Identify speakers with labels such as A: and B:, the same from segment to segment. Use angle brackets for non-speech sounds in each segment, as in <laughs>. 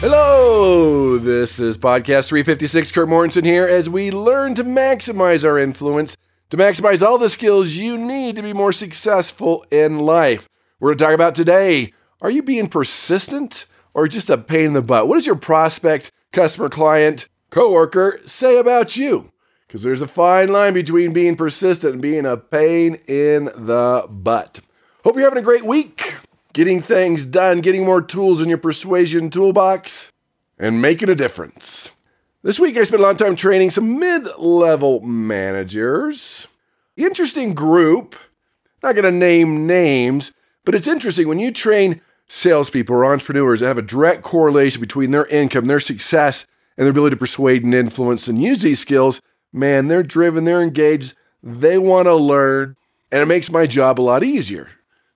A: Hello, this is podcast 356. Kurt Mortensen here as we learn to maximize our influence, to maximize all the skills you need to be more successful in life. We're going to talk about today are you being persistent or just a pain in the butt? What does your prospect, customer, client, coworker say about you? Because there's a fine line between being persistent and being a pain in the butt. Hope you're having a great week getting things done, getting more tools in your persuasion toolbox, and making a difference. This week, I spent a lot of time training some mid level managers. Interesting group. Not going to name names, but it's interesting when you train salespeople or entrepreneurs that have a direct correlation between their income, their success, and their ability to persuade and influence and use these skills. Man, they're driven, they're engaged, they want to learn, and it makes my job a lot easier.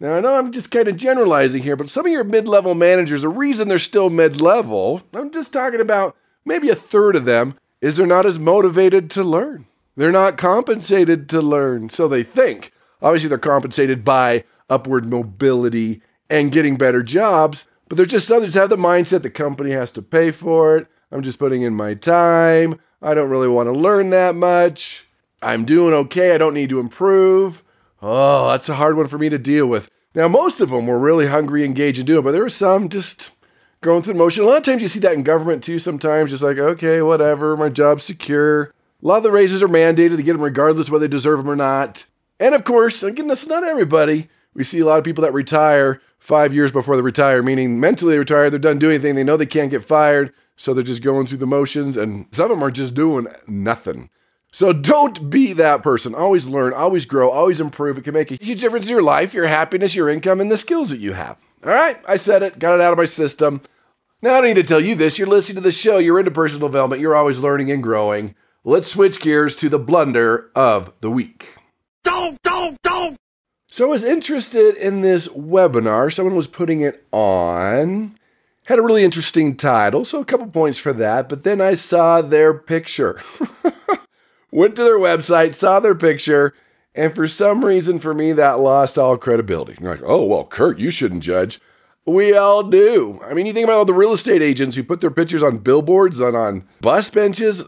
A: Now, I know I'm just kind of generalizing here, but some of your mid level managers, the reason they're still mid level, I'm just talking about maybe a third of them, is they're not as motivated to learn. They're not compensated to learn. So they think. Obviously, they're compensated by upward mobility and getting better jobs, but they're just others have the mindset the company has to pay for it. I'm just putting in my time. I don't really want to learn that much. I'm doing okay. I don't need to improve. Oh, that's a hard one for me to deal with. Now, most of them were really hungry, engaged, and do it, but there were some just going through the motion. A lot of times you see that in government too, sometimes, just like, okay, whatever, my job's secure. A lot of the raises are mandated to get them regardless whether they deserve them or not. And of course, again, that's not everybody. We see a lot of people that retire five years before they retire, meaning mentally they retire, they're done doing anything, they know they can't get fired, so they're just going through the motions, and some of them are just doing nothing. So don't be that person. Always learn, always grow, always improve. It can make a huge difference in your life, your happiness, your income, and the skills that you have. All right, I said it, got it out of my system. Now I don't need to tell you this. You're listening to the show, you're into personal development, you're always learning and growing. Let's switch gears to the blunder of the week.
B: Don't, don't, don't!
A: So I was interested in this webinar. Someone was putting it on. Had a really interesting title, so a couple points for that. But then I saw their picture. <laughs> went to their website, saw their picture, and for some reason for me, that lost all credibility. You're like, oh, well, Kurt, you shouldn't judge. We all do. I mean, you think about all the real estate agents who put their pictures on billboards and on bus benches.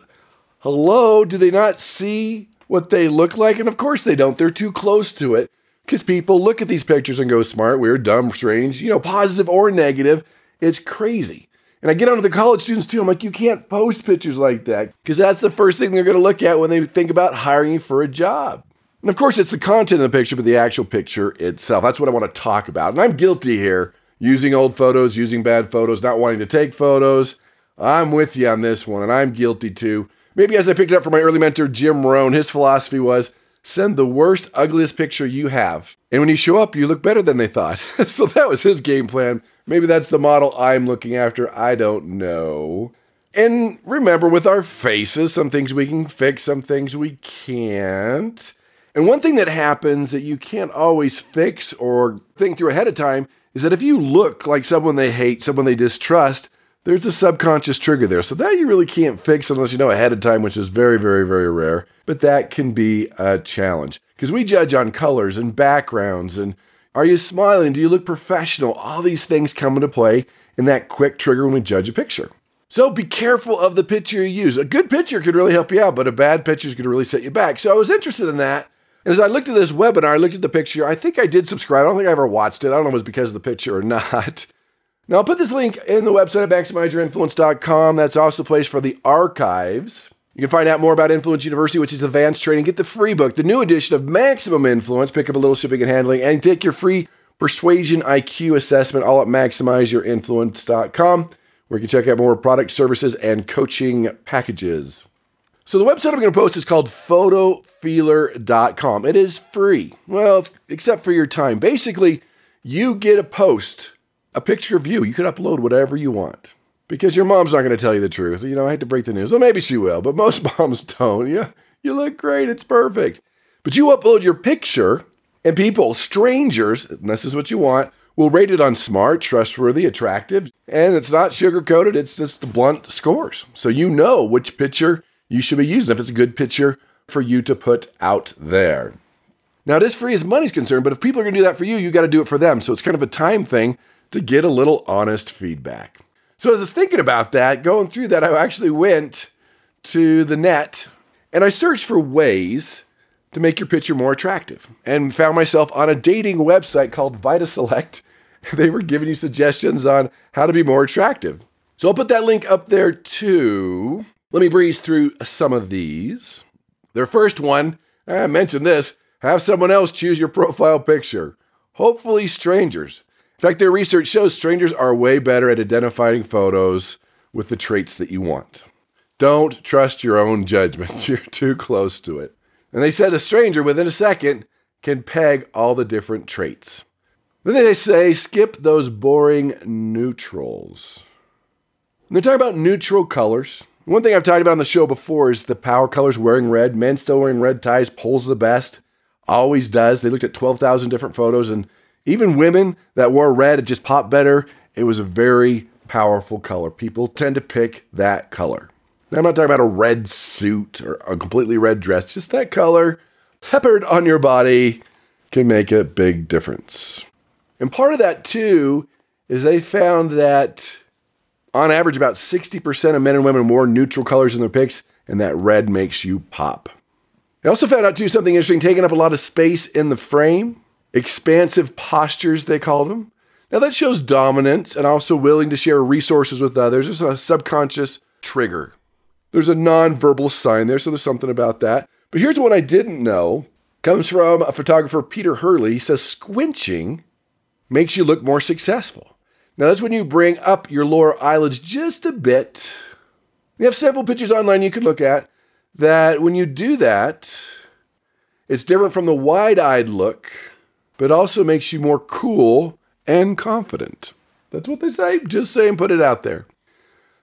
A: Hello, do they not see what they look like? And of course they don't. They're too close to it because people look at these pictures and go smart, weird, dumb, strange, you know, positive or negative. It's crazy. And I get onto the college students too. I'm like, you can't post pictures like that because that's the first thing they're going to look at when they think about hiring you for a job. And of course, it's the content of the picture, but the actual picture itself. That's what I want to talk about. And I'm guilty here using old photos, using bad photos, not wanting to take photos. I'm with you on this one, and I'm guilty too. Maybe as I picked it up from my early mentor, Jim Rohn, his philosophy was send the worst, ugliest picture you have. And when you show up, you look better than they thought. <laughs> so that was his game plan. Maybe that's the model I'm looking after. I don't know. And remember, with our faces, some things we can fix, some things we can't. And one thing that happens that you can't always fix or think through ahead of time is that if you look like someone they hate, someone they distrust, there's a subconscious trigger there. So that you really can't fix unless you know ahead of time, which is very, very, very rare. But that can be a challenge because we judge on colors and backgrounds and are you smiling? Do you look professional? All these things come into play in that quick trigger when we judge a picture. So be careful of the picture you use. A good picture could really help you out, but a bad picture is going to really set you back. So I was interested in that. And as I looked at this webinar, I looked at the picture. I think I did subscribe. I don't think I ever watched it. I don't know if it was because of the picture or <laughs> not. Now, I'll put this link in the website at maximizeyourinfluence.com. That's also a place for the archives. You can find out more about Influence University, which is advanced training. Get the free book, the new edition of Maximum Influence. Pick up a little shipping and handling, and take your free persuasion IQ assessment all at maximizeyourinfluence.com, where you can check out more product services and coaching packages. So the website I'm going to post is called photofeeler.com. It is free. Well, except for your time. Basically, you get a post, a picture of you. You can upload whatever you want. Because your mom's not going to tell you the truth. You know, I hate to break the news. Well, maybe she will, but most <laughs> moms don't. Yeah, you look great. It's perfect. But you upload your picture, and people, strangers, this is what you want, will rate it on smart, trustworthy, attractive, and it's not sugar coated. It's just the blunt scores. So you know which picture you should be using if it's a good picture for you to put out there. Now, it is free as money's concerned, but if people are going to do that for you, you got to do it for them. So it's kind of a time thing to get a little honest feedback. So as I was thinking about that, going through that, I actually went to the net and I searched for ways to make your picture more attractive and found myself on a dating website called VIDA Select. <laughs> They were giving you suggestions on how to be more attractive. So I'll put that link up there too. Let me breeze through some of these. Their first one, I mentioned this, have someone else choose your profile picture. Hopefully, strangers. In fact, their research shows strangers are way better at identifying photos with the traits that you want. Don't trust your own judgment. <laughs> You're too close to it. And they said a stranger within a second can peg all the different traits. Then they say skip those boring neutrals. And they're talking about neutral colors. One thing I've talked about on the show before is the power colors wearing red. Men still wearing red ties pulls the best. Always does. They looked at 12,000 different photos and even women that wore red, it just popped better. It was a very powerful color. People tend to pick that color. Now, I'm not talking about a red suit or a completely red dress, just that color peppered on your body can make a big difference. And part of that, too, is they found that on average, about 60% of men and women wore neutral colors in their pics, and that red makes you pop. They also found out, too, something interesting taking up a lot of space in the frame expansive postures, they called them. Now, that shows dominance and also willing to share resources with others. There's a subconscious trigger. There's a nonverbal sign there, so there's something about that. But here's one I didn't know. Comes from a photographer, Peter Hurley. He says squinching makes you look more successful. Now, that's when you bring up your lower eyelids just a bit. We have sample pictures online you could look at that when you do that, it's different from the wide eyed look but also makes you more cool and confident. That's what they say. Just say and put it out there.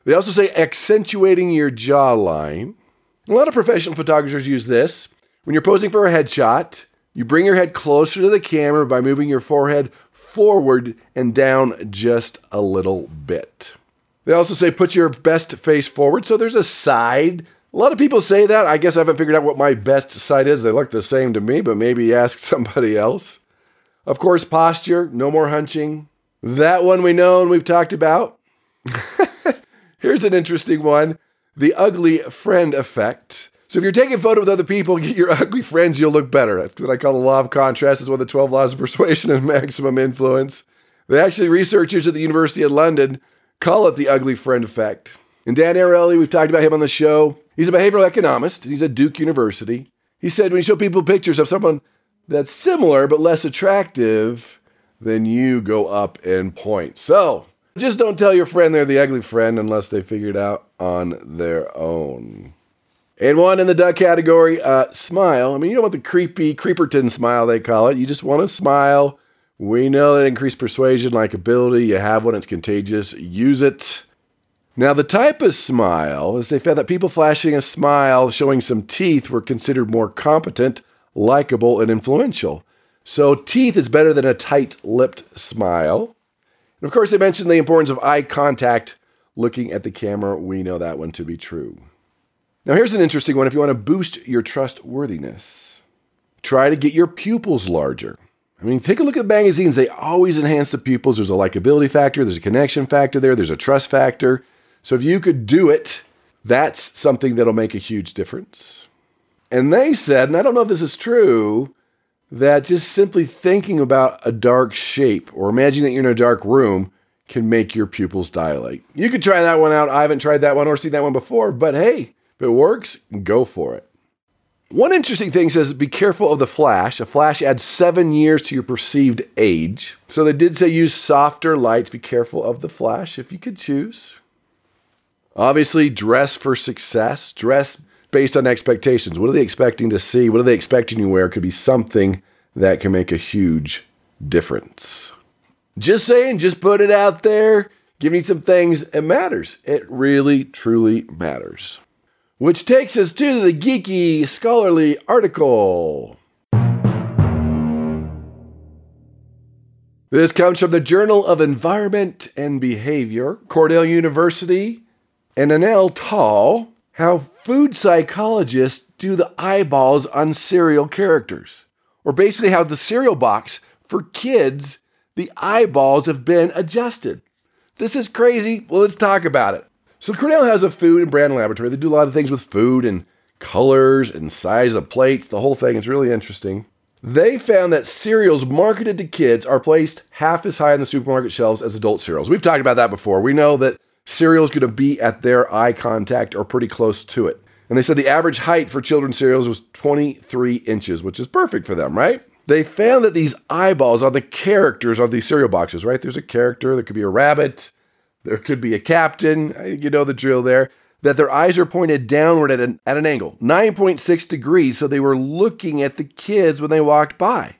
A: They also say accentuating your jawline. A lot of professional photographers use this. When you're posing for a headshot, you bring your head closer to the camera by moving your forehead forward and down just a little bit. They also say put your best face forward. So there's a side. A lot of people say that. I guess I haven't figured out what my best side is. They look the same to me, but maybe ask <laughs> somebody else. Of course, posture, no more hunching. That one we know and we've talked about. <laughs> Here's an interesting one the ugly friend effect. So if you're taking a photo with other people, get <laughs> your ugly friends, you'll look better. That's what I call the law of contrast. It's one of the 12 laws of persuasion and <laughs> maximum influence. They actually, researchers at the University of London call it the ugly friend effect. And Dan Ariely, we've talked about him on the show. He's a behavioral economist. He's at Duke University. He said when you show people pictures of someone that's similar but less attractive, then you go up in points. So just don't tell your friend they're the ugly friend unless they figure it out on their own. And one in the duck category, uh, smile. I mean, you don't want the creepy creeperton smile, they call it. You just want to smile. We know that increased persuasion, likability. You have one, it's contagious. Use it. Now, the type of smile is they found that people flashing a smile, showing some teeth, were considered more competent likable, and influential. So, teeth is better than a tight lipped smile. And of course, they mentioned the importance of eye contact looking at the camera. We know that one to be true. Now, here's an interesting one if you want to boost your trustworthiness, try to get your pupils larger. I mean, take a look at magazines. They always enhance the pupils. There's a likability factor, there's a connection factor there, there's a trust factor. So, if you could do it, that's something that'll make a huge difference. And they said, and I don't know if this is true, that just simply thinking about a dark shape or imagining that you're in a dark room can make your pupils dilate. You could try that one out. I haven't tried that one or seen that one before, but hey, if it works, go for it. One interesting thing says be careful of the flash. A flash adds seven years to your perceived age. So they did say use softer lights. Be careful of the flash if you could choose. Obviously, dress for success. Dress based on expectations. What are they expecting to see? What are they expecting you wear? Could be something that can make a huge difference. Just saying, just put it out there. Give me some things, it matters. It really, truly matters. Which takes us to the geeky scholarly article. This comes from the Journal of Environment and Behavior, Cornell University, and Aner Tal, how food psychologists do the eyeballs on cereal characters. Or basically, how the cereal box for kids, the eyeballs have been adjusted. This is crazy. Well, let's talk about it. So, Cornell has a food and brand laboratory. They do a lot of things with food and colors and size of plates, the whole thing. is really interesting. They found that cereals marketed to kids are placed half as high on the supermarket shelves as adult cereals. We've talked about that before. We know that cereals going to be at their eye contact or pretty close to it. And they said the average height for children's cereals was 23 inches, which is perfect for them, right? They found that these eyeballs are the characters of these cereal boxes, right? There's a character, there could be a rabbit, there could be a captain, you know the drill there that their eyes are pointed downward at an, at an angle, 9.6 degrees, so they were looking at the kids when they walked by.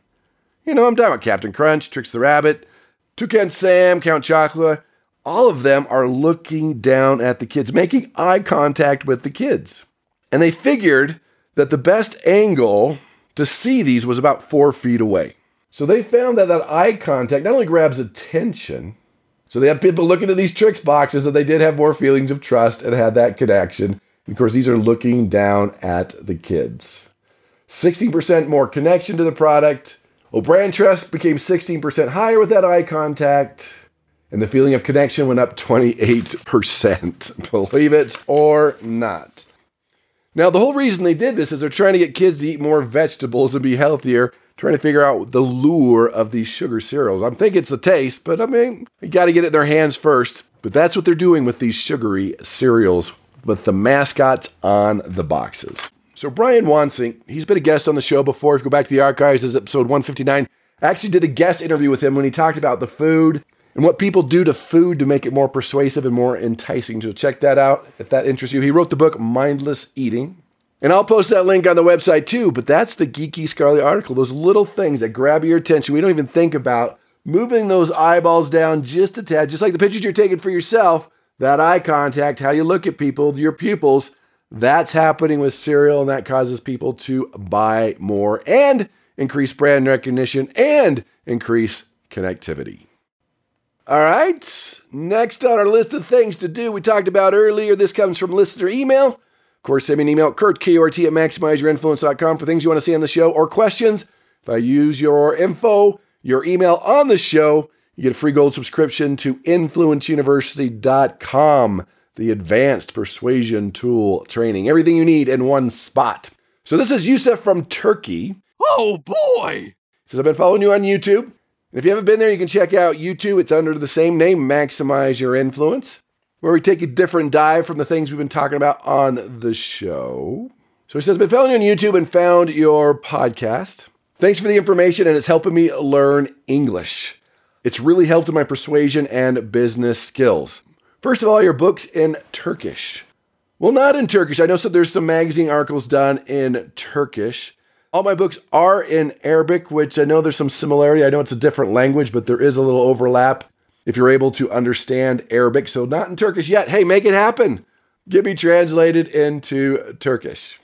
A: You know, I'm talking about Captain Crunch, Trix the Rabbit, Toucan Sam, Count Chocula. All of them are looking down at the kids, making eye contact with the kids. And they figured that the best angle to see these was about four feet away. So they found that that eye contact not only grabs attention, so they had people looking at these Trix boxes that they did have more feelings of trust and had that connection. Of course, these are looking down at the kids. 16% more connection to the product. Well, brand trust became 16% higher with that eye contact. And the feeling of connection went up 28%. <laughs> Believe it or not. Now, the whole reason they did this is they're trying to get kids to eat more vegetables and be healthier trying to figure out the lure of these sugar cereals. I'm thinking it's the taste, but I mean, you got to get it in their hands first. But that's what they're doing with these sugary cereals with the mascots on the boxes. So Brian Wansink, he's been a guest on the show before. If you go back to the archives, this is episode 159. I actually did a guest interview with him when he talked about the food and what people do to food to make it more persuasive and more enticing. So check that out if that interests you. He wrote the book Mindless Eating. And I'll post that link on the website too. But that's the geeky Scarlet article. Those little things that grab your attention. We don't even think about moving those eyeballs down just a tad, just like the pictures you're taking for yourself. That eye contact, how you look at people, your pupils, that's happening with cereal, and that causes people to buy more and increase brand recognition and increase connectivity. All right, next on our list of things to do, we talked about earlier. This comes from listener email Of course, send me an email, Kurt, K-O-R-T at MaximizeYourInfluence.com for things you want to see on the show or questions. If I use your info, your email on the show, you get a free gold subscription to InfluenceUniversity.com, the advanced persuasion tool training. Everything you need in one spot. So this is Yusuf from Turkey.
B: Oh boy!
A: He says, I've been following you on YouTube. If you haven't been there, you can check out YouTube. It's under the same name, Maximize Your Influence where we take a different dive from the things we've been talking about on the show. So he says, been following you on YouTube and found your podcast. Thanks for the information, and it's helping me learn English. It's really helped in my persuasion and business skills. First of all, your book's in Turkish. Well, not in Turkish. I know so there's some magazine articles done in Turkish. All my books are in Arabic, which I know there's some similarity. I know it's a different language, but there is a little overlap if you're able to understand Arabic. So, not in Turkish yet. Hey, make it happen. Get me translated into Turkish.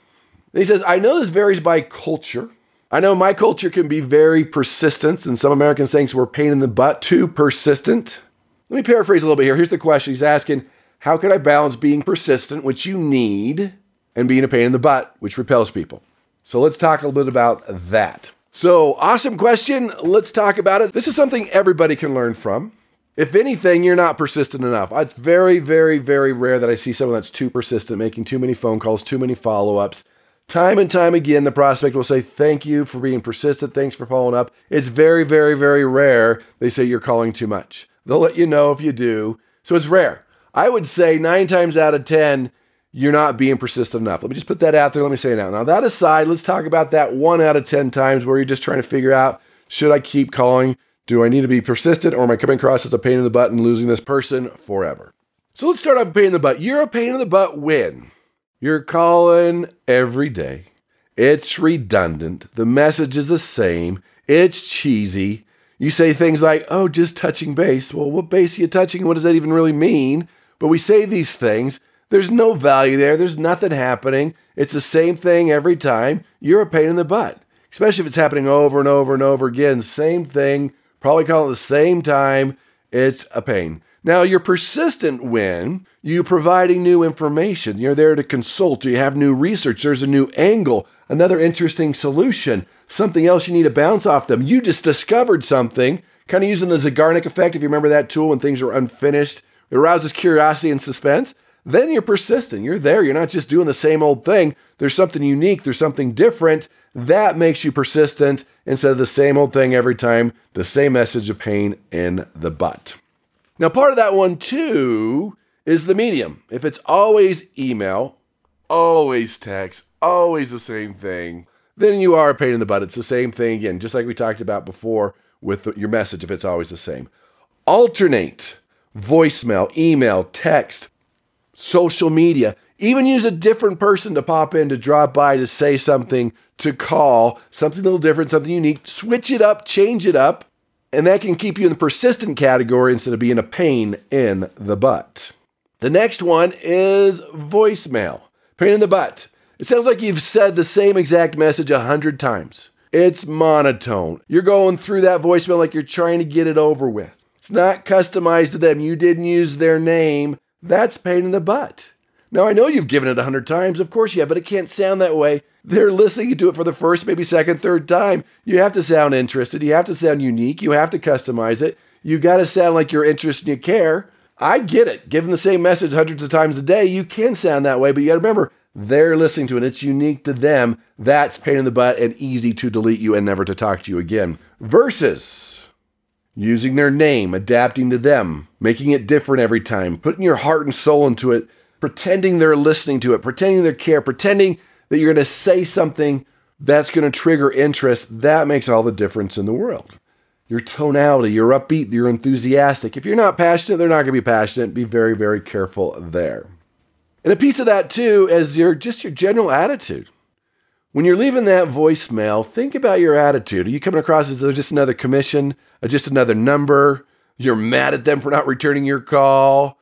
A: he says, I know this varies by culture. I know my culture can be very persistent, and some Americans think we're pain in the butt, too persistent. Let me paraphrase a little bit here. Here's the question He's asking, How can I balance being persistent, which you need, and being a pain in the butt, which repels people? So let's talk a little bit about that. So, awesome question. Let's talk about it. This is something everybody can learn from. If anything, you're not persistent enough. It's very, very, very rare that I see someone that's too persistent, making too many phone calls, too many follow ups. Time and time again, the prospect will say, Thank you for being persistent. Thanks for following up. It's very, very, very rare they say you're calling too much. They'll let you know if you do. So it's rare. I would say nine times out of 10, you're not being persistent enough. Let me just put that out there. Let me say it now. Now, that aside, let's talk about that one out of 10 times where you're just trying to figure out should I keep calling? Do I need to be persistent or am I coming across as a pain in the butt and losing this person forever? So let's start off with pain in the butt. You're a pain in the butt when you're calling every day. It's redundant. The message is the same. It's cheesy. You say things like, oh, just touching base. Well, what base are you touching? What does that even really mean? But we say these things. There's no value there. There's nothing happening. It's the same thing every time. You're a pain in the butt, especially if it's happening over and over and over again. Same thing, probably call it the same time. It's a pain. Now, you're persistent when you providing new information. You're there to consult. You have new research. There's a new angle, another interesting solution, something else you need to bounce off them. You just discovered something, kind of using the Zeigarnik effect. If you remember that tool when things are unfinished, it arouses curiosity and suspense. Then you're persistent. You're there. You're not just doing the same old thing. There's something unique. There's something different. That makes you persistent instead of the same old thing every time, the same message of pain in the butt. Now, part of that one too is the medium. If it's always email, always text, always the same thing, then you are a pain in the butt. It's the same thing again, just like we talked about before with your message if it's always the same. Alternate voicemail, email, text, social media. Even use a different person to pop in, to drop by, to say something, to call, something a little different, something unique. Switch it up, change it up and that can keep you in the persistent category instead of being a pain in the butt. The next one is voicemail. Pain in the butt. It sounds like you've said the same exact message a hundred times. It's monotone. You're going through that voicemail like you're trying to get it over with. It's not customized to them. You didn't use their name. That's pain in the butt. Now, I know you've given it a hundred times, of course you have, but it can't sound that way. They're listening to it for the first, maybe second, third time. You have to sound interested. You have to sound unique. You have to customize it. You got to sound like you're interested and you care. I get it. Given the same message hundreds of times a day, you can sound that way, but you got to remember, they're listening to it. It's unique to them. That's pain in the butt and easy to delete you and never to talk to you again. Versus using their name, adapting to them, making it different every time, putting your heart and soul into it pretending they're listening to it, pretending they care, pretending that you're going to say something that's going to trigger interest, that makes all the difference in the world. Your tonality, you're upbeat, you're enthusiastic. If you're not passionate, they're not going to be passionate. Be very, very careful there. And a piece of that too is your just your general attitude. When you're leaving that voicemail, think about your attitude. Are you coming across as just another commission, uh, just another number? You're mad at them for not returning your call.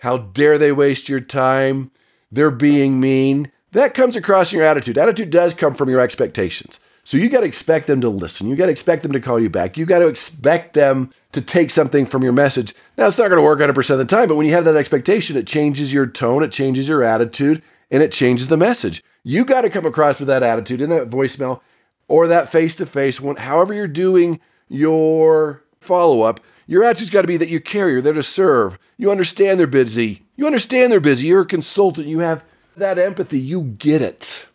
A: How dare they waste your time? They're being mean. That comes across in your attitude. Attitude does come from your expectations. So you got to expect them to listen. You got to expect them to call you back. You got to expect them to take something from your message. Now, it's not going to work 100% of the time, but when you have that expectation, it changes your tone, it changes your attitude, and it changes the message. You got to come across with that attitude in that voicemail or that face to face, however you're doing your follow up. Your attitude's got to be that you care, you're there to serve. You understand they're busy. You understand they're busy. You're a consultant. You have that empathy. You get it.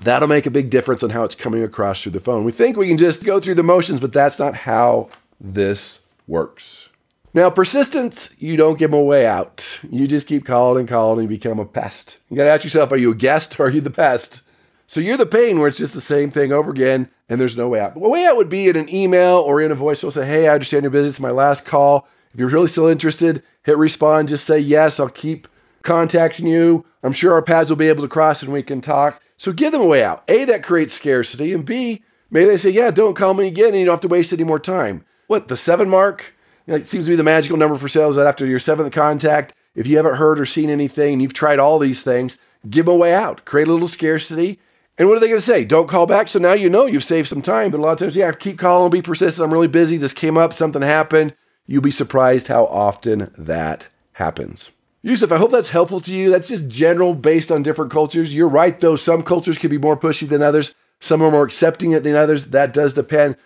A: That'll make a big difference on how it's coming across through the phone. We think we can just go through the motions, but that's not how this works. Now, persistence, you don't give them a way out. You just keep calling and calling and you become a pest. You got to ask yourself are you a guest or are you the pest? So you're the pain where it's just the same thing over again and there's no way out. The way out would be in an email or in a voice. We'll say, hey, I understand your business. my last call. If you're really still interested, hit respond. Just say yes. I'll keep contacting you. I'm sure our paths will be able to cross and we can talk. So give them a way out. A, that creates scarcity. And B, maybe they say, yeah, don't call me again and you don't have to waste any more time. What, the seven mark? You know, it seems to be the magical number for sales that after your seventh contact, if you haven't heard or seen anything and you've tried all these things, give them a way out. Create a little scarcity and what are they going to say? Don't call back. So now you know you've saved some time. But a lot of times, yeah, keep calling, be persistent. I'm really busy. This came up, something happened. You'll be surprised how often that happens. Yusuf, I hope that's helpful to you. That's just general based on different cultures. You're right, though. Some cultures can be more pushy than others, some are more accepting it than others. That does depend.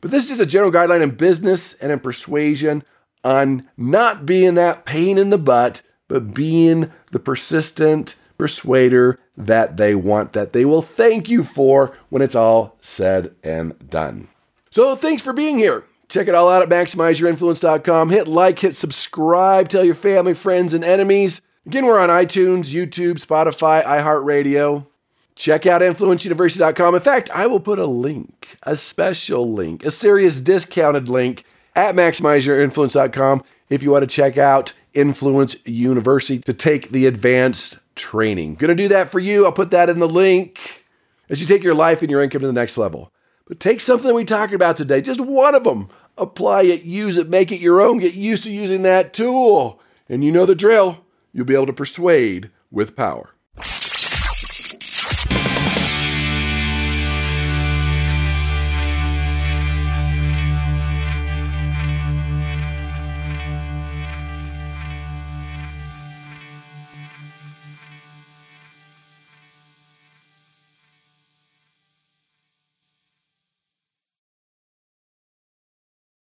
A: But this is just a general guideline in business and in persuasion on not being that pain in the butt, but being the persistent persuader that they want, that they will thank you for when it's all said and done. So thanks for being here. Check it all out at maximizeyourinfluence.com. Hit like, hit subscribe, tell your family, friends, and enemies. Again, we're on iTunes, YouTube, Spotify, iHeartRadio. Check out influenceuniversity.com. In fact, I will put a link, a special link, a serious discounted link at maximizeyourinfluence.com if you want to check out Influence University to take the advanced training. Gonna do that for you. I'll put that in the link as you take your life and your income to the next level. But take something we talked about today, just one of them, apply it, use it, make it your own. Get used to using that tool. And you know the drill. You'll be able to persuade with power.